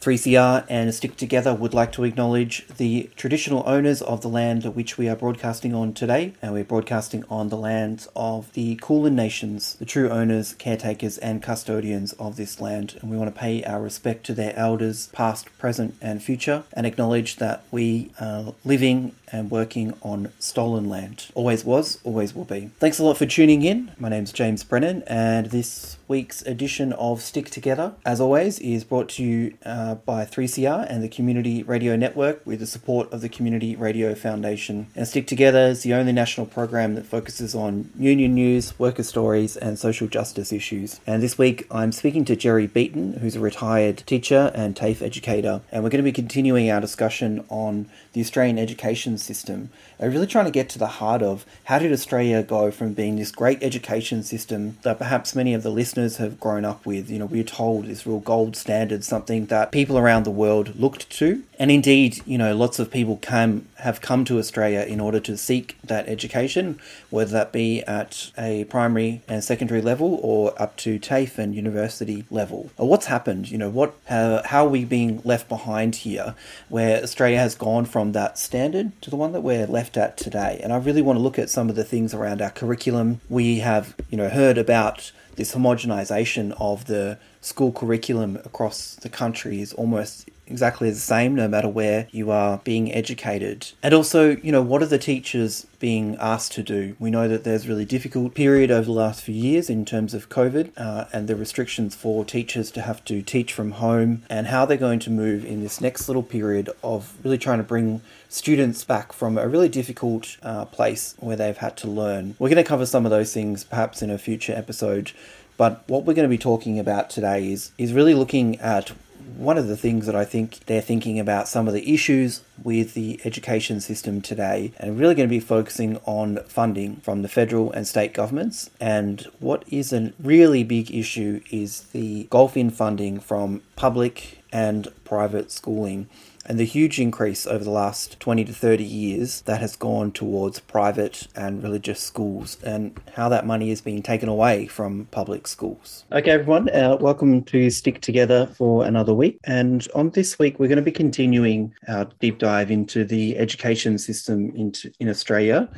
3CR and Stick Together would like to acknowledge the traditional owners of the land which we are broadcasting on today, and we're broadcasting on the lands of the Kulin Nations, the true owners, caretakers, and custodians of this land. And we want to pay our respect to their elders, past, present, and future, and acknowledge that we are living and working on stolen land. Always was, always will be. Thanks a lot for tuning in. My name's James Brennan, and this week's edition of Stick Together, as always, is brought to you uh, by 3CR and the Community Radio Network with the support of the Community Radio Foundation. And Stick Together is the only national program that focuses on union news, worker stories, and social justice issues. And this week, I'm speaking to Jerry Beaton, who's a retired teacher and TAFE educator, and we're going to be continuing our discussion on the Australian education system and really trying to get to the heart of how did Australia go from being this great education system that perhaps many of the listeners have grown up with. You know, we're told this real gold standard, something that people around the world looked to. And indeed, you know, lots of people come have come to Australia in order to seek that education, whether that be at a primary and secondary level or up to TAFE and university level. Uh, what's happened? You know, what how, how are we being left behind here, where Australia has gone from that standard to the one that we're left at today? And I really want to look at some of the things around our curriculum. We have, you know, heard about this homogenization of the school curriculum across the country is almost exactly the same no matter where you are being educated. And also, you know, what are the teachers being asked to do? We know that there's a really difficult period over the last few years in terms of COVID uh, and the restrictions for teachers to have to teach from home and how they're going to move in this next little period of really trying to bring students back from a really difficult uh, place where they've had to learn. We're going to cover some of those things perhaps in a future episode. But what we're going to be talking about today is, is really looking at one of the things that I think they're thinking about some of the issues with the education system today, and really going to be focusing on funding from the federal and state governments. And what is a really big issue is the gulf in funding from public and private schooling and the huge increase over the last 20 to 30 years that has gone towards private and religious schools and how that money is being taken away from public schools. Okay, everyone, uh, welcome to Stick Together for another week. And on this week, we're going to be continuing our deep dive into the education system in, in Australia.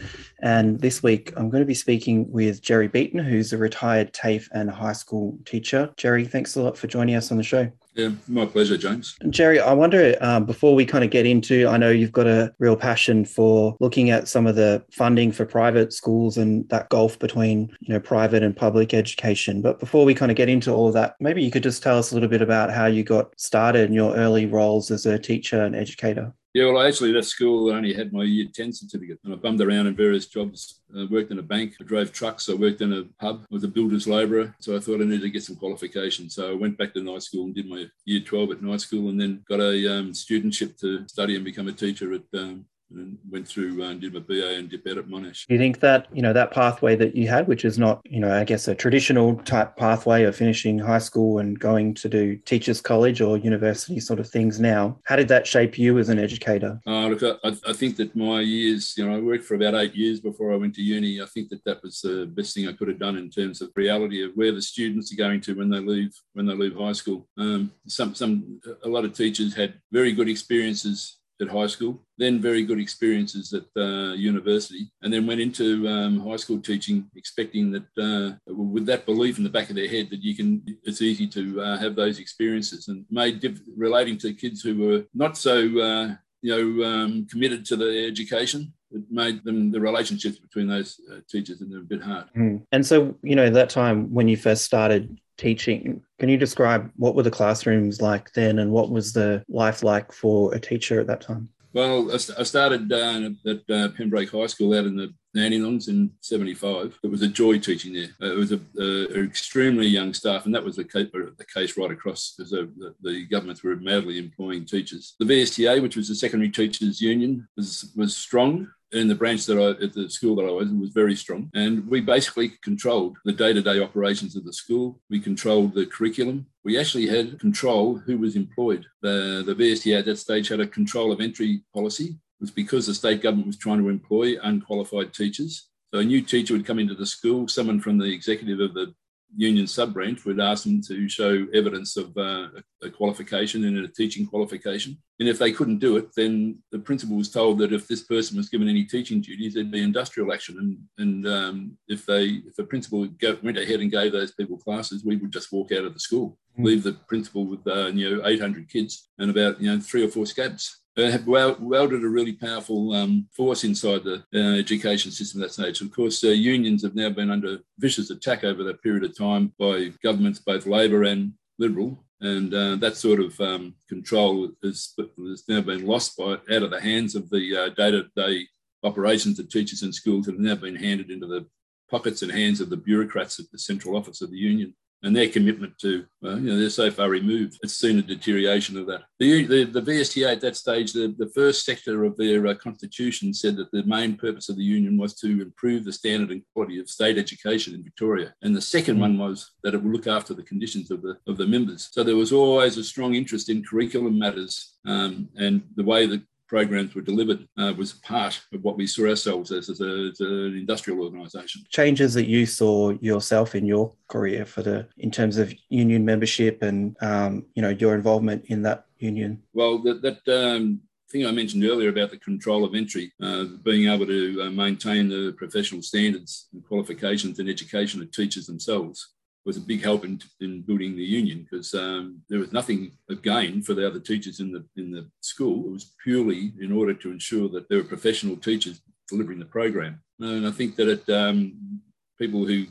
And this week, I'm going to be speaking with Jerry Beaton, who's a retired TAFE and high school teacher. Jerry, thanks a lot for joining us on the show. Yeah, my pleasure, James. Jerry, I wonder um, before we kind of get into, I know you've got a real passion for looking at some of the funding for private schools and that gulf between you know private and public education. But before we kind of get into all of that, maybe you could just tell us a little bit about how you got started in your early roles as a teacher and educator. Yeah, well, I actually left school. I only had my year 10 certificate and I bummed around in various jobs. I worked in a bank, I drove trucks, I worked in a pub, I was a builder's labourer. So I thought I needed to get some qualifications. So I went back to night school and did my year 12 at night school and then got a um, studentship to study and become a teacher at um, and went through uh, and did my BA and dip at Monash. Do you think that, you know, that pathway that you had, which is not, you know, I guess a traditional type pathway of finishing high school and going to do teachers college or university sort of things now, how did that shape you as an educator? Uh, look, I, I think that my years, you know, I worked for about eight years before I went to uni. I think that that was the best thing I could have done in terms of reality of where the students are going to when they leave when they leave high school. Um, some some a lot of teachers had very good experiences at high school, then very good experiences at uh, university, and then went into um, high school teaching, expecting that uh, with that belief in the back of their head that you can, it's easy to uh, have those experiences, and made diff- relating to kids who were not so, uh, you know, um, committed to the education. It made them the relationships between those uh, teachers and they're a bit hard. Mm. And so, you know, that time when you first started teaching. Can you describe what were the classrooms like then and what was the life like for a teacher at that time? Well, I started uh, at uh, Pembroke High School out in the Dandenongs in 75. It was a joy teaching there. Uh, it was a, a, extremely young staff, and that was the case, the case right across because the, the, governments were madly employing teachers. The VSTA, which was the Secondary Teachers Union, was, was strong in the branch that I at the school that I was in was very strong, and we basically controlled the day-to-day operations of the school. We controlled the curriculum. We actually had control who was employed. The the VSTA at that stage had a control of entry policy, It was because the state government was trying to employ unqualified teachers. So a new teacher would come into the school, someone from the executive of the union sub branch would ask them to show evidence of uh, a qualification and a teaching qualification. And if they couldn't do it, then the principal was told that if this person was given any teaching duties, there'd be industrial action. And, and um, if they if the principal go, went ahead and gave those people classes, we would just walk out of the school, mm. leave the principal with uh, you know 800 kids and about you know three or four scabs have welded a really powerful um, force inside the uh, education system at that stage. Of course, uh, unions have now been under vicious attack over that period of time by governments, both Labor and Liberal, and uh, that sort of um, control has, has, now been lost by out of the hands of the uh, day-to-day operations of teachers in schools and have now been handed into the pockets and hands of the bureaucrats at the central office of the union and their commitment to, well, you know, they're so far removed. It's seen a deterioration of that. The, the, the VSTA at that stage, the, the first sector of their uh, constitution said that the main purpose of the union was to improve the standard and quality of state education in Victoria. And the second one was that it would look after the conditions of the, of the members. So there was always a strong interest in curriculum matters um, and the way that programs were delivered uh, was part of what we saw ourselves as, as, a, as an industrial organisation. Changes that you saw yourself in your career for the in terms of union membership and um, you know your involvement in that union. Well, that, that um, thing I mentioned earlier about the control of entry, uh, being able to uh, maintain the professional standards and qualifications and education of teachers themselves was a big help in, in building the union because um, there was nothing of gain for the other teachers in the in the school. It was purely in order to ensure that there were professional teachers delivering the program. And I think that it, um, people who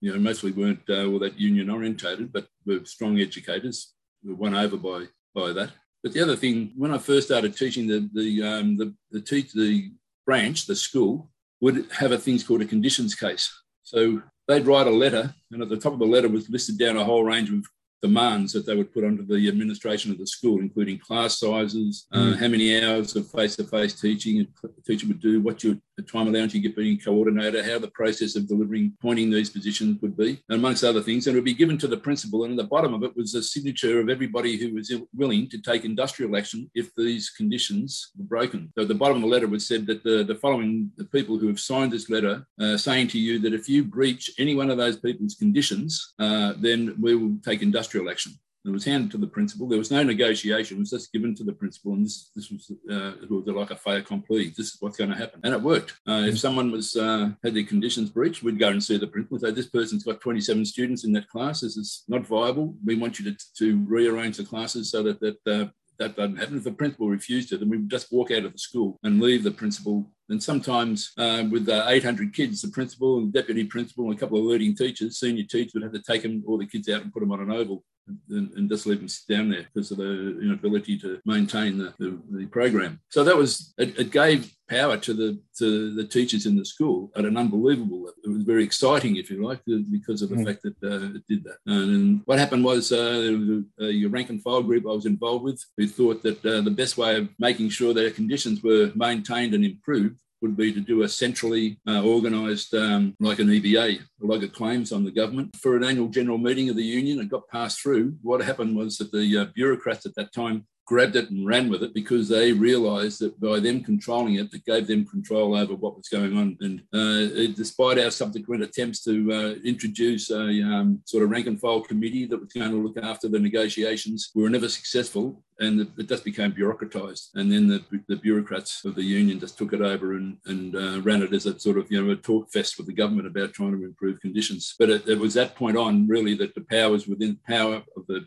you know mostly weren't uh, that union orientated, but were strong educators were won over by by that. But the other thing, when I first started teaching, the the um, the the, teach, the branch, the school, would have a thing called a conditions case. So they'd write a letter, and at the top of the letter was listed down a whole range of demands that they would put onto the administration of the school, including class sizes, uh, mm. how many hours of face-to-face teaching a teacher would do, what your time allowance you get being coordinator, how the process of delivering, pointing these positions would be, amongst other things. And it would be given to the principal. And at the bottom of it was a signature of everybody who was willing to take industrial action if these conditions were broken. So at the bottom of the letter was said that the, the following the people who have signed this letter uh, saying to you that if you breach any one of those people's conditions, uh, then we will take industrial action. It was handed to the principal. There was no negotiation. It was just given to the principal, and this this was uh, it was like a fait accompli. This is what's going to happen, and it worked. Uh, if someone was uh, had their conditions breached, we'd go and see the principal. Say this person's got 27 students in that class. This is not viable. We want you to, to rearrange the classes so that that uh, that doesn't happen. If the principal refused it, then we would just walk out of the school and leave the principal. And sometimes uh, with uh, 800 kids, the principal and deputy principal and a couple of leading teachers, senior teachers would have to take them, all the kids out and put them on an oval and, and, just leave them sit down there because of the inability to maintain the, the, the program. So that was, it, it, gave power to the to the teachers in the school at an unbelievable level. It was very exciting, if you like, because of the mm. fact that uh, it did that. And what happened was uh, your rank and file group I was involved with, who thought that uh, the best way of making sure their conditions were maintained and improved would be to do a centrally uh, organised, um, like an EBA, like a claims on the government. For an annual general meeting of the union, it got passed through. What happened was that the uh, bureaucrats at that time grabbed it and ran with it because they realised that by them controlling it, it gave them control over what was going on. And uh, despite our subsequent attempts to uh, introduce a um, sort of rank and file committee that was going to look after the negotiations, we were never successful. And it just became bureaucratized. And then the, the bureaucrats of the union just took it over and, and uh, ran it as a sort of, you know, a talk fest with the government about trying to improve conditions. But it, it was that point on, really, that the powers within power of the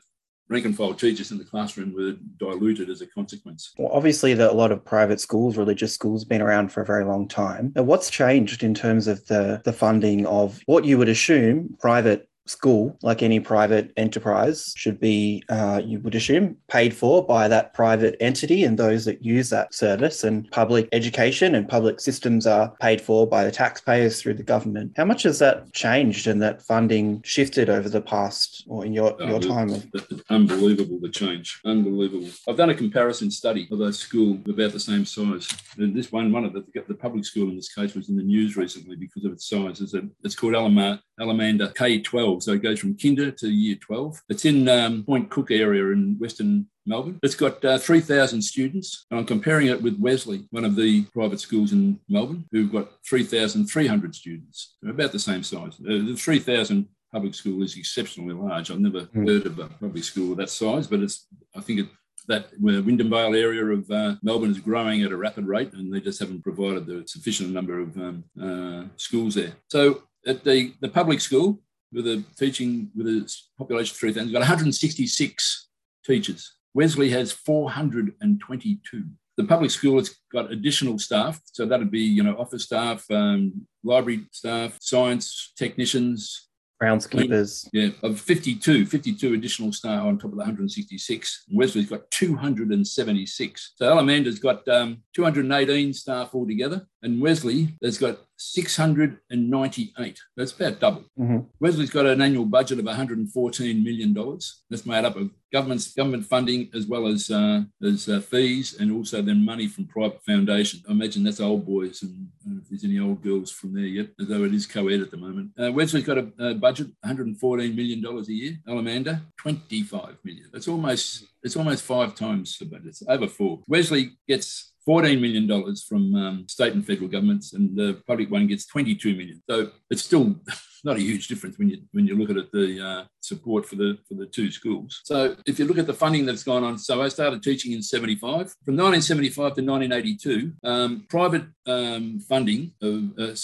rank and file teachers in the classroom were diluted as a consequence. Well, obviously, that a lot of private schools, religious schools, been around for a very long time. what's changed in terms of the the funding of what you would assume private school, like any private enterprise, should be, uh, you would assume, paid for by that private entity and those that use that service. And public education and public systems are paid for by the taxpayers through the government. How much has that changed and that funding shifted over the past or in your, your oh, time? It's, it's unbelievable the change. Unbelievable. I've done a comparison study of a school about the same size. And this one, one of the, the public school in this case was in the news recently because of its size. It's, a, it's called Alamanda K12 12. So it goes from kinder to year 12. It's in um, Point Cook area in Western Melbourne. It's got uh, 3,000 students, and I'm comparing it with Wesley, one of the private schools in Melbourne, who've got 3,300 students, They're about the same size. Uh, the 3,000 public school is exceptionally large. I've never mm. heard of a public school that size, but it's I think it, that the Wyndham Vale area of uh, Melbourne is growing at a rapid rate, and they just haven't provided the sufficient number of um, uh, schools there. So at the, the public school, with a teaching with a population of 3,000, got 166 teachers. Wesley has 422. The public school has got additional staff, so that'd be you know office staff, um, library staff, science technicians, groundskeepers. Yeah, of 52, 52 additional staff on top of the 166. Wesley's got 276. So Alamanda's got um, 218 staff altogether, and Wesley has got 698. That's about double. Mm-hmm. Wesley's got an annual budget of 114 million dollars. That's made up of government government funding as well as uh, as uh, fees and also then money from private foundations. I imagine that's old boys and if there's any old girls from there yet, although it is co-ed at the moment. Uh, Wesley's got a, a budget 114 million dollars a year. Alamanda 25 million. That's almost it's almost five times the budget. It's over four. Wesley gets $14 million from um, state and federal governments, and the public one gets 22 million. So it's still not a huge difference when you when you look at it, the uh, support for the for the two schools. So if you look at the funding that's gone on, so I started teaching in 75. From 1975 to 1982, um, private um, funding of uh,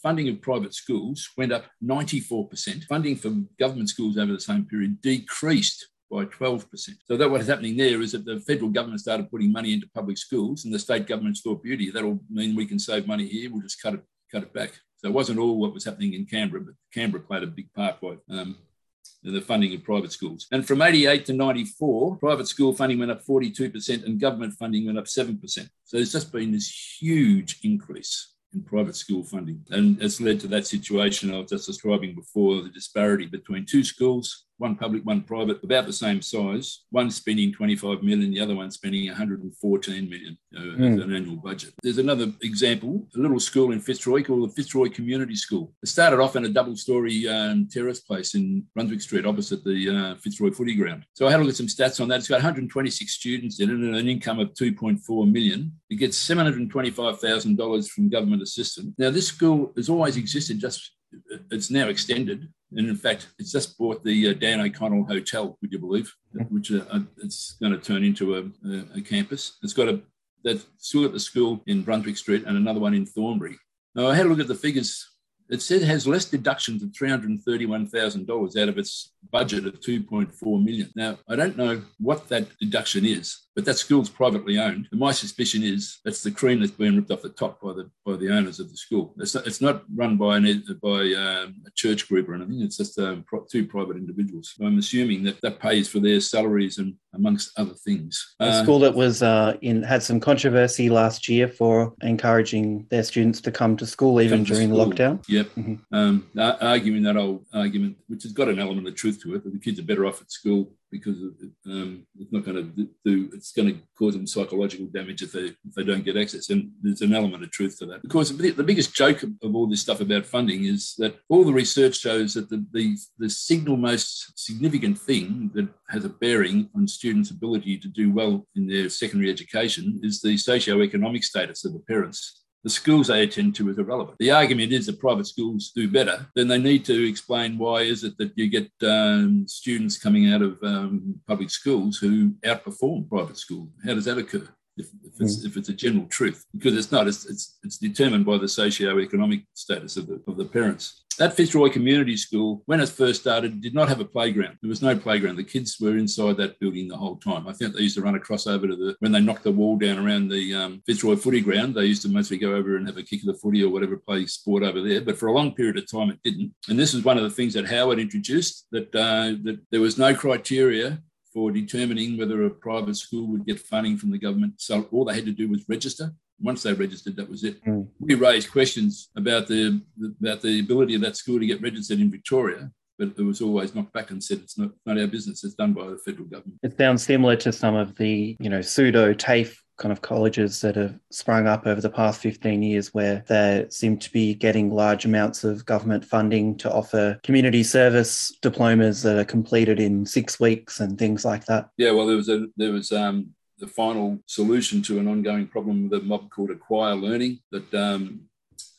funding of private schools went up 94%. Funding for government schools over the same period decreased by 12%. So that what's happening there is that the federal government started putting money into public schools and the state governments thought beauty, that'll mean we can save money here, we'll just cut it, cut it back. So it wasn't all what was happening in Canberra, but Canberra played a big part by um, the funding of private schools. And from 88 to 94, private school funding went up 42% and government funding went up 7%. So there's just been this huge increase in private school funding. And it's led to that situation I was just describing before the disparity between two schools one public, one private, about the same size. One spending 25 million, the other one spending 114 million uh, mm. as an annual budget. There's another example, a little school in Fitzroy called the Fitzroy Community School. It started off in a double-story um, terrace place in Brunswick Street, opposite the uh, Fitzroy Footy Ground. So I had a look at some stats on that. It's got 126 students in it and an income of 2.4 million. It gets $725,000 from government assistance. Now, this school has always existed just it's now extended, and in fact, it's just bought the uh, Dan O'Connell Hotel. Would you believe? Which uh, uh, it's going to turn into a, a, a, campus. It's got a that's still at the school in Brunswick Street and another one in Thornbury. Now I had a look at the figures. It said it has less deductions of three hundred and thirty-one thousand dollars out of its budget of two point four million. Now I don't know what that deduction is, but that school's privately owned. And my suspicion is that's the cream that's been ripped off the top by the by the owners of the school. It's not, it's not run by an by um, a church group or anything. It's just um, two private individuals. So I'm assuming that that pays for their salaries and amongst other things. A uh, school that was uh, in had some controversy last year for encouraging their students to come to school even during school. lockdown. Yep, mm-hmm. um, arguing that old argument, which has got an element of truth to it, that the kids are better off at school because um, it's not going to do it's going to cause them psychological damage if they if they don't get access. And there's an element of truth to that. Because the, biggest joke of, of, all this stuff about funding is that all the research shows that the, the the single most significant thing that has a bearing on students ability to do well in their secondary education is the socio-economic status of the parents the schools they attend to is irrelevant. The argument is that private schools do better. Then they need to explain why is it that you get um, students coming out of um, public schools who outperform private school. How does that occur? If, if, it's, if it's a general truth, because it's not, it's, it's, it's determined by the socio-economic status of the, of the parents. That Fitzroy Community School, when it first started, did not have a playground. There was no playground. The kids were inside that building the whole time. I think they used to run across over to the, when they knocked the wall down around the um, Fitzroy footy ground, they used to mostly go over and have a kick of the footy or whatever, play sport over there. But for a long period of time, it didn't. And this is one of the things that Howard introduced that, uh, that there was no criteria for determining whether a private school would get funding from the government. So all they had to do was register once they registered, that was it. Mm. We raised questions about the about the ability of that school to get registered in Victoria, but it was always knocked back and said it's not, not our business. It's done by the federal government. It sounds similar to some of the you know pseudo TAFE kind of colleges that have sprung up over the past 15 years where they seem to be getting large amounts of government funding to offer community service diplomas that are completed in six weeks and things like that. Yeah, well, there was a there was um, the final solution to an ongoing problem with a mob called Acquire Learning that um,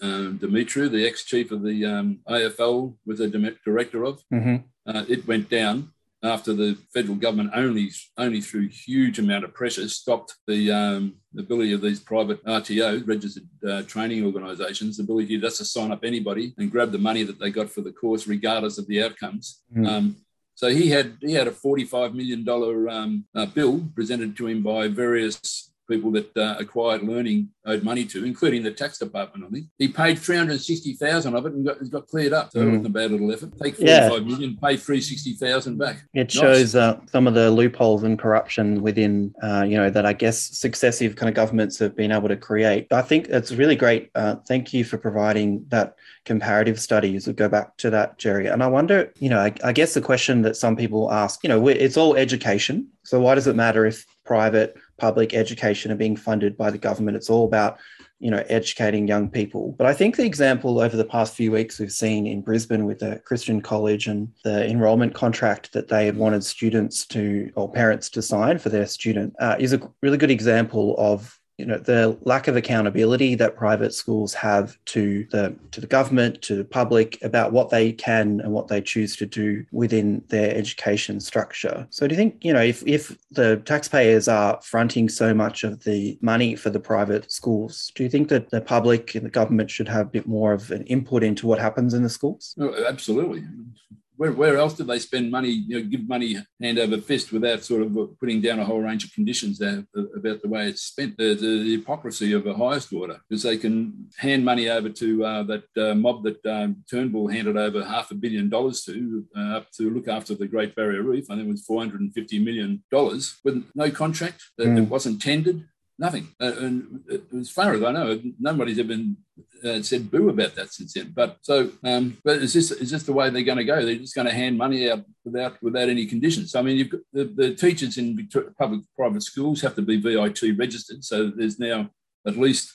um, Demetriou, the ex-chief of the um, AFL, was a director of. Mm-hmm. Uh, it went down after the federal government only only through huge amount of pressure stopped the um, ability of these private RTO registered uh, training organisations the ability just to sign up anybody and grab the money that they got for the course regardless of the outcomes. Mm. Um, so he had he had a forty five million dollar um, uh, bill presented to him by various people that uh, acquired learning owed money to, including the tax department. I think he paid three hundred sixty thousand of it and got, it got cleared up. So mm. it wasn't a bad little effort. Take forty-five yeah. million, pay three sixty thousand back. It nice. shows uh, some of the loopholes and corruption within, uh, you know, that I guess successive kind of governments have been able to create. I think it's really great. Uh, thank you for providing that comparative studies. We'll go back to that, Jerry. And I wonder, you know, I, I guess the question that some people ask, you know, it's all education. So why does it matter if private public education are being funded by the government. It's all about you know educating young people but i think the example over the past few weeks we've seen in brisbane with the christian college and the enrolment contract that they had wanted students to or parents to sign for their student uh, is a really good example of you know the lack of accountability that private schools have to the to the government to the public about what they can and what they choose to do within their education structure. So do you think you know if if the taxpayers are fronting so much of the money for the private schools do you think that the public and the government should have a bit more of an input into what happens in the schools? Oh, absolutely where, where else did they spend money, you know, give money hand over fist without sort of putting down a whole range of conditions there about the way it's spent? The, the, the hypocrisy of the highest order, because they can hand money over to uh, that uh, mob that um, Turnbull handed over half a billion dollars to uh, to look after the Great Barrier Reef. I think it was $450 million with no contract. Mm. It wasn't tendered nothing. Uh, and as far as I know, nobody's ever been, uh, said boo about that since then. But so, um, but is this is this the way they're going to go? They're just going to hand money out without without any conditions. I mean, you've got the, the teachers in public private schools have to be VIT registered, so there's now at least.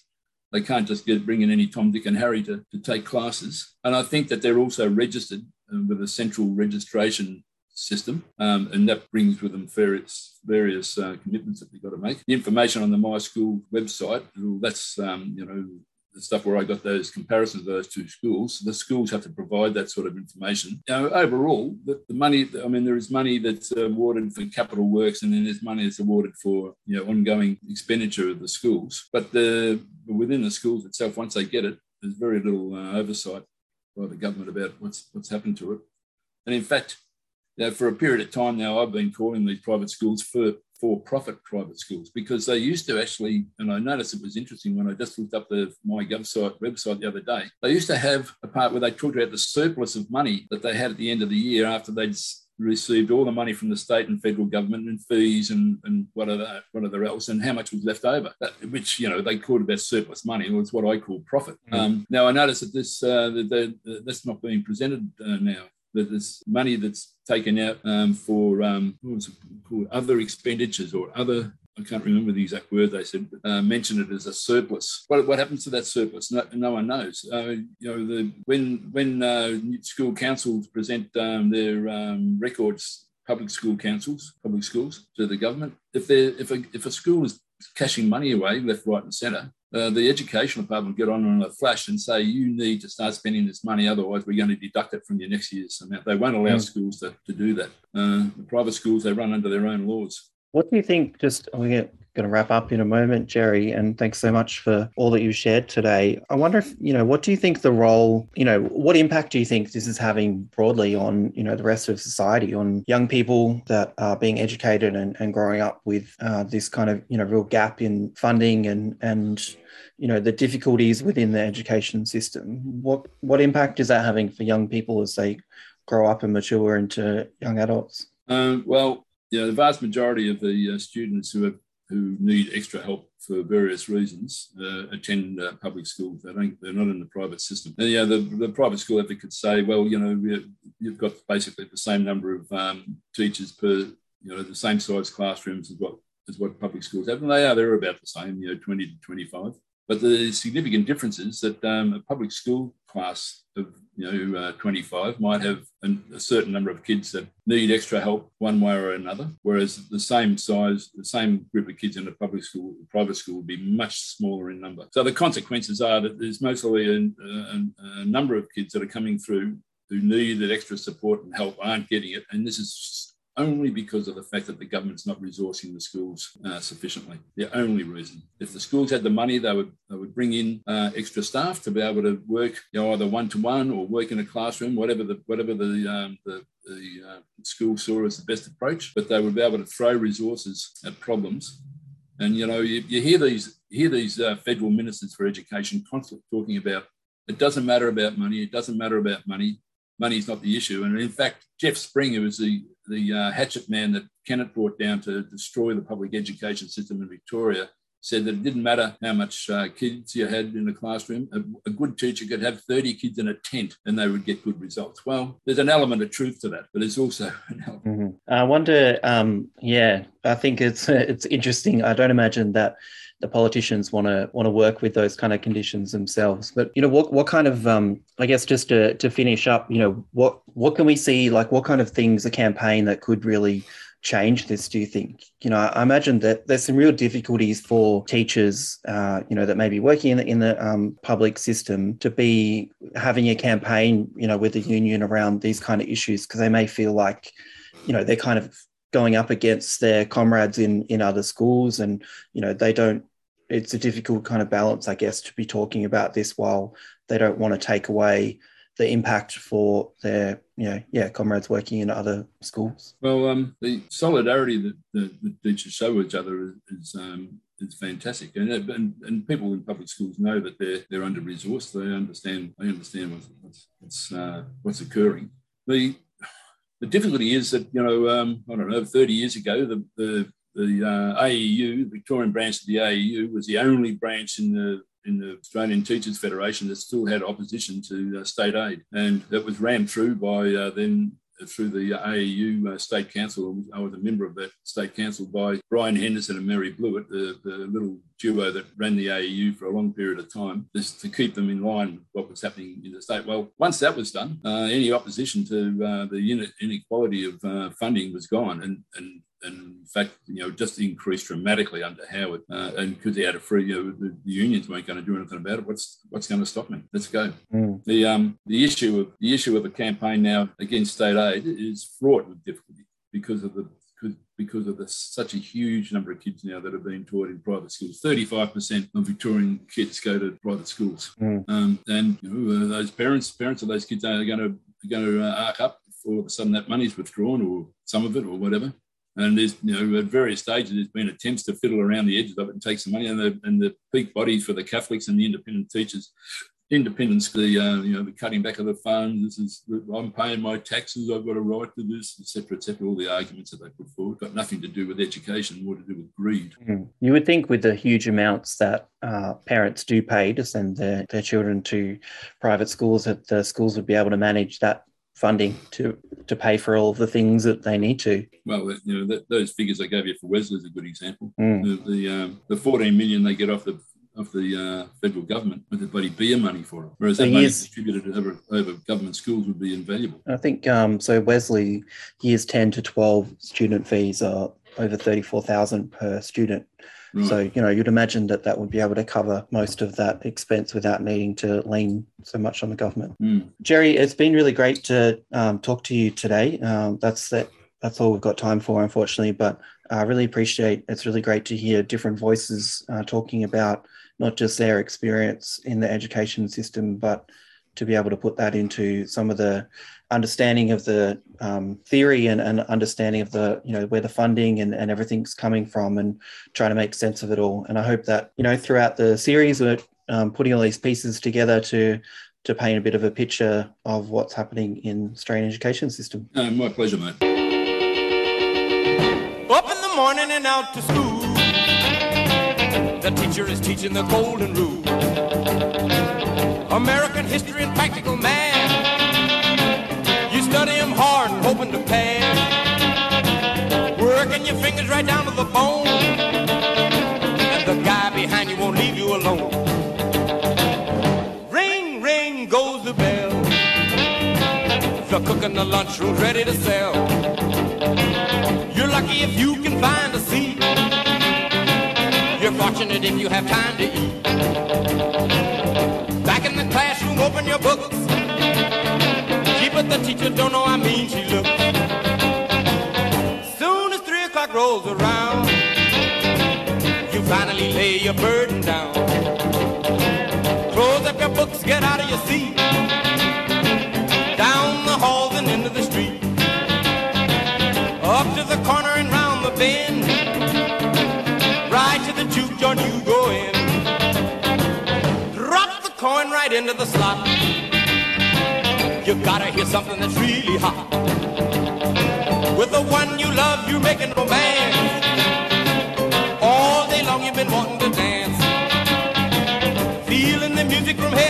They can't just get bring in any Tom, Dick, and Harry to, to take classes. And I think that they're also registered uh, with a central registration system, um, and that brings with them various various uh, commitments that they've got to make. The information on the My School website, that's um, you know the stuff where I got those comparisons of those two schools. The schools have to provide that sort of information. Know, overall, the, the money. I mean, there is money that's awarded for capital works, and then there's money that's awarded for you know ongoing expenditure of the schools. But the within the schools itself, once they get it, there's very little uh, oversight by the government about what's what's happened to it. And in fact, you know, for a period of time now, I've been calling these private schools for for-profit private schools because they used to actually, and I noticed it was interesting when I just looked up the MyGovSite website the other day. They used to have a part where they talked about the surplus of money that they had at the end of the year after they'd received all the money from the state and federal government and fees and, and whatever, whatever else and how much was left over, which, you know, they called about surplus money. It was what I call profit. Mm. Um, now, I noticed that this, uh, that, that, that's not being presented uh, now that there's money that's taken out um, for um, called other expenditures or other I can't remember the exact word they said, uh, mention it as a surplus. What, what happens to that surplus? No, no one knows. Uh, you know, the, when when uh, school councils present um, their um, records, public school councils, public schools to the government, if they if a, if a school is cashing money away left, right, and centre, uh, the education department get on in a flash and say you need to start spending this money, otherwise we're going to deduct it from your next year's amount. They won't allow mm. schools to, to do that. Uh, private schools they run under their own laws. What do you think? Just we're going to wrap up in a moment, Jerry, and thanks so much for all that you shared today. I wonder if you know what do you think the role, you know, what impact do you think this is having broadly on you know the rest of society, on young people that are being educated and, and growing up with uh, this kind of you know real gap in funding and and you know the difficulties within the education system. What what impact is that having for young people as they grow up and mature into young adults? Um, well, yeah, the vast majority of the uh, students who have, who need extra help for various reasons uh, attend uh, public schools. They don't, they're not in the private system. And, yeah, the, the private school advocates say, well, you know, you've got basically the same number of um, teachers per, you know, the same size classrooms as what as what public schools have, and they are they're about the same, you know, 20 to 25. But the significant difference is that um, a public school class of you know uh, 25 might have an, a certain number of kids that need extra help one way or another, whereas the same size, the same group of kids in a public school, private school would be much smaller in number. So the consequences are that there's mostly a, a, a number of kids that are coming through who need that extra support and help aren't getting it, and this is only because of the fact that the government's not resourcing the schools uh, sufficiently. The only reason. If the schools had the money, they would they would bring in uh, extra staff to be able to work, you know, either one to one or work in a classroom, whatever the whatever the um, the the uh, school saw as the best approach. But they would be able to throw resources at problems. And you know, you, you hear these hear these uh, federal ministers for education constantly talking about it doesn't matter about money. It doesn't matter about money money is not the issue. And in fact, Geoff Spring, who was the, the uh, hatchet man that Kennett brought down to destroy the public education system in Victoria, said that it didn't matter how much uh, kids you had in a classroom. A, a, good teacher could have 30 kids in a tent and they would get good results. Well, there's an element of truth to that, but there's also an element. Mm-hmm. I wonder, um, yeah, I think it's it's interesting. I don't imagine that the politicians want to want to work with those kind of conditions themselves. But you know, what what kind of um, I guess just to to finish up, you know, what what can we see? Like, what kind of things a campaign that could really change this? Do you think? You know, I imagine that there's some real difficulties for teachers, uh, you know, that may be working in the, in the um, public system to be having a campaign, you know, with the union around these kind of issues because they may feel like, you know, they're kind of going up against their comrades in in other schools and you know they don't it's a difficult kind of balance, I guess, to be talking about this while they don't want to take away the impact for their, you know, yeah, comrades working in other schools. Well, um, the solidarity that the, the teachers show each other is um, fantastic, and, and and people in public schools know that they're they're under resourced. They understand they understand what's what's what's, uh, what's occurring. The the difficulty is that you know um, I don't know, 30 years ago, the the the uh, AEU, the Victorian branch of the AEU, was the only branch in the in the Australian Teachers Federation that still had opposition to uh, state aid, and that was rammed through by uh, then through the AEU uh, State Council. I was a member of that State Council by Brian Henderson and Mary Bluett, the, the little duo that ran the AEU for a long period of time, just to keep them in line with what was happening in the state. Well, once that was done, uh, any opposition to uh, the unit inequality of uh, funding was gone, and and in fact, you know, just increased dramatically under Howard. Uh, and because he had a free, you know, the, the, unions weren't going to do anything about it. What's what's going to stop me? Let's go. Mm. The um the issue of the issue of a campaign now against state aid is fraught with difficulty because of the because, because of the, such a huge number of kids now that are being taught in private schools. 35% of Victorian kids go to private schools. Mm. Um, and you know, uh, those parents parents of those kids are going to, are going to uh, arc up if all of a sudden that money's withdrawn or some of it or whatever. And there's, you know, at various stages, there's been attempts to fiddle around the edges of it and take some money. And the, and the peak body for the Catholics and the independent teachers, independence, the, uh, you know, the cutting back of the funds, this is, I'm paying my taxes, I've got a right to this, etc., etc. all the arguments that they put forward, got nothing to do with education, more to do with greed. Mm. You would think with the huge amounts that uh, parents do pay to send their, their children to private schools, that the schools would be able to manage that funding to to pay for all of the things that they need to. Well, you know, that, those figures I gave you for Wesley is a good example. Mm. The the, um, the 14 million they get off the of the uh, federal government with the bloody beer money for it, whereas so that money is, distributed over, over government schools would be invaluable. I think um, so. Wesley years 10 to 12 student fees are over 34,000 per student. Right. So, you know, you'd imagine that that would be able to cover most of that expense without needing to lean so much on the government. Mm. Jerry, it's been really great to um, talk to you today. Um, that's that. That's all we've got time for, unfortunately. But I really appreciate. It's really great to hear different voices uh, talking about not just their experience in the education system, but to be able to put that into some of the understanding of the um, theory and, and, understanding of the you know where the funding and, and everything's coming from and trying to make sense of it all. And i hope that you know throughout the series we're um, putting all these pieces together to to paint a bit of a picture of what's happening in australian education system. Uh, my pleasure mate. Up in the morning and out to school. The teacher is teaching the golden rule American history and practical man. You study him hard and hoping to pass. Working your fingers right down to the bone. And the guy behind you won't leave you alone. Ring, ring goes the bell. The cook in the lunchroom's ready to sell. You're lucky if you can find a seat. You're fortunate if you have time to eat open your books. Gee, but the teacher don't know how mean she looks. Soon as three o'clock rolls around, you finally lay your burden down. Close up your books, get out of your seat. Down the halls and into the street. Up to the corner and round the bend. Right to the juke joint you go in. Into the slot. You gotta hear something that's really hot. With the one you love, you're making romance. All day long you've been wanting to dance. Feeling the music from head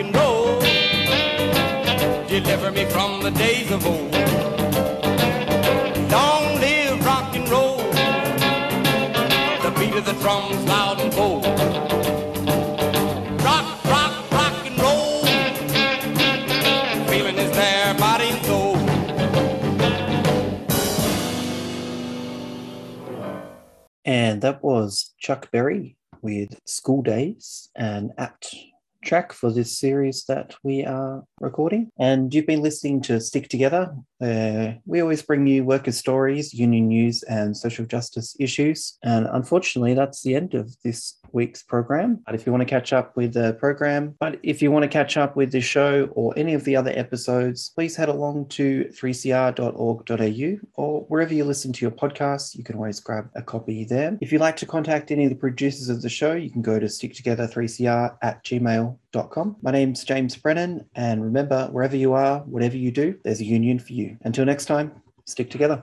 and roll. Deliver me from the days of old. Long live rock and roll. The beat of the drums loud and bold. Rock, rock, rock and roll. Feeling is there, body and soul. And that was Chuck Berry with School Days, an apt track for this series that we are recording. And you've been listening to Stick Together. We always bring you workers' stories, union news, and social justice issues. And unfortunately, that's the end of this week's program. But if you want to catch up with the program, but if you want to catch up with this show or any of the other episodes, please head along to 3cr.org.au or wherever you listen to your podcasts. You can always grab a copy there. If you'd like to contact any of the producers of the show, you can go to sticktogether3cr at gmail.com. My name's James Brennan, and remember, wherever you are, whatever you do, there's a union for you. Until next time, stick together.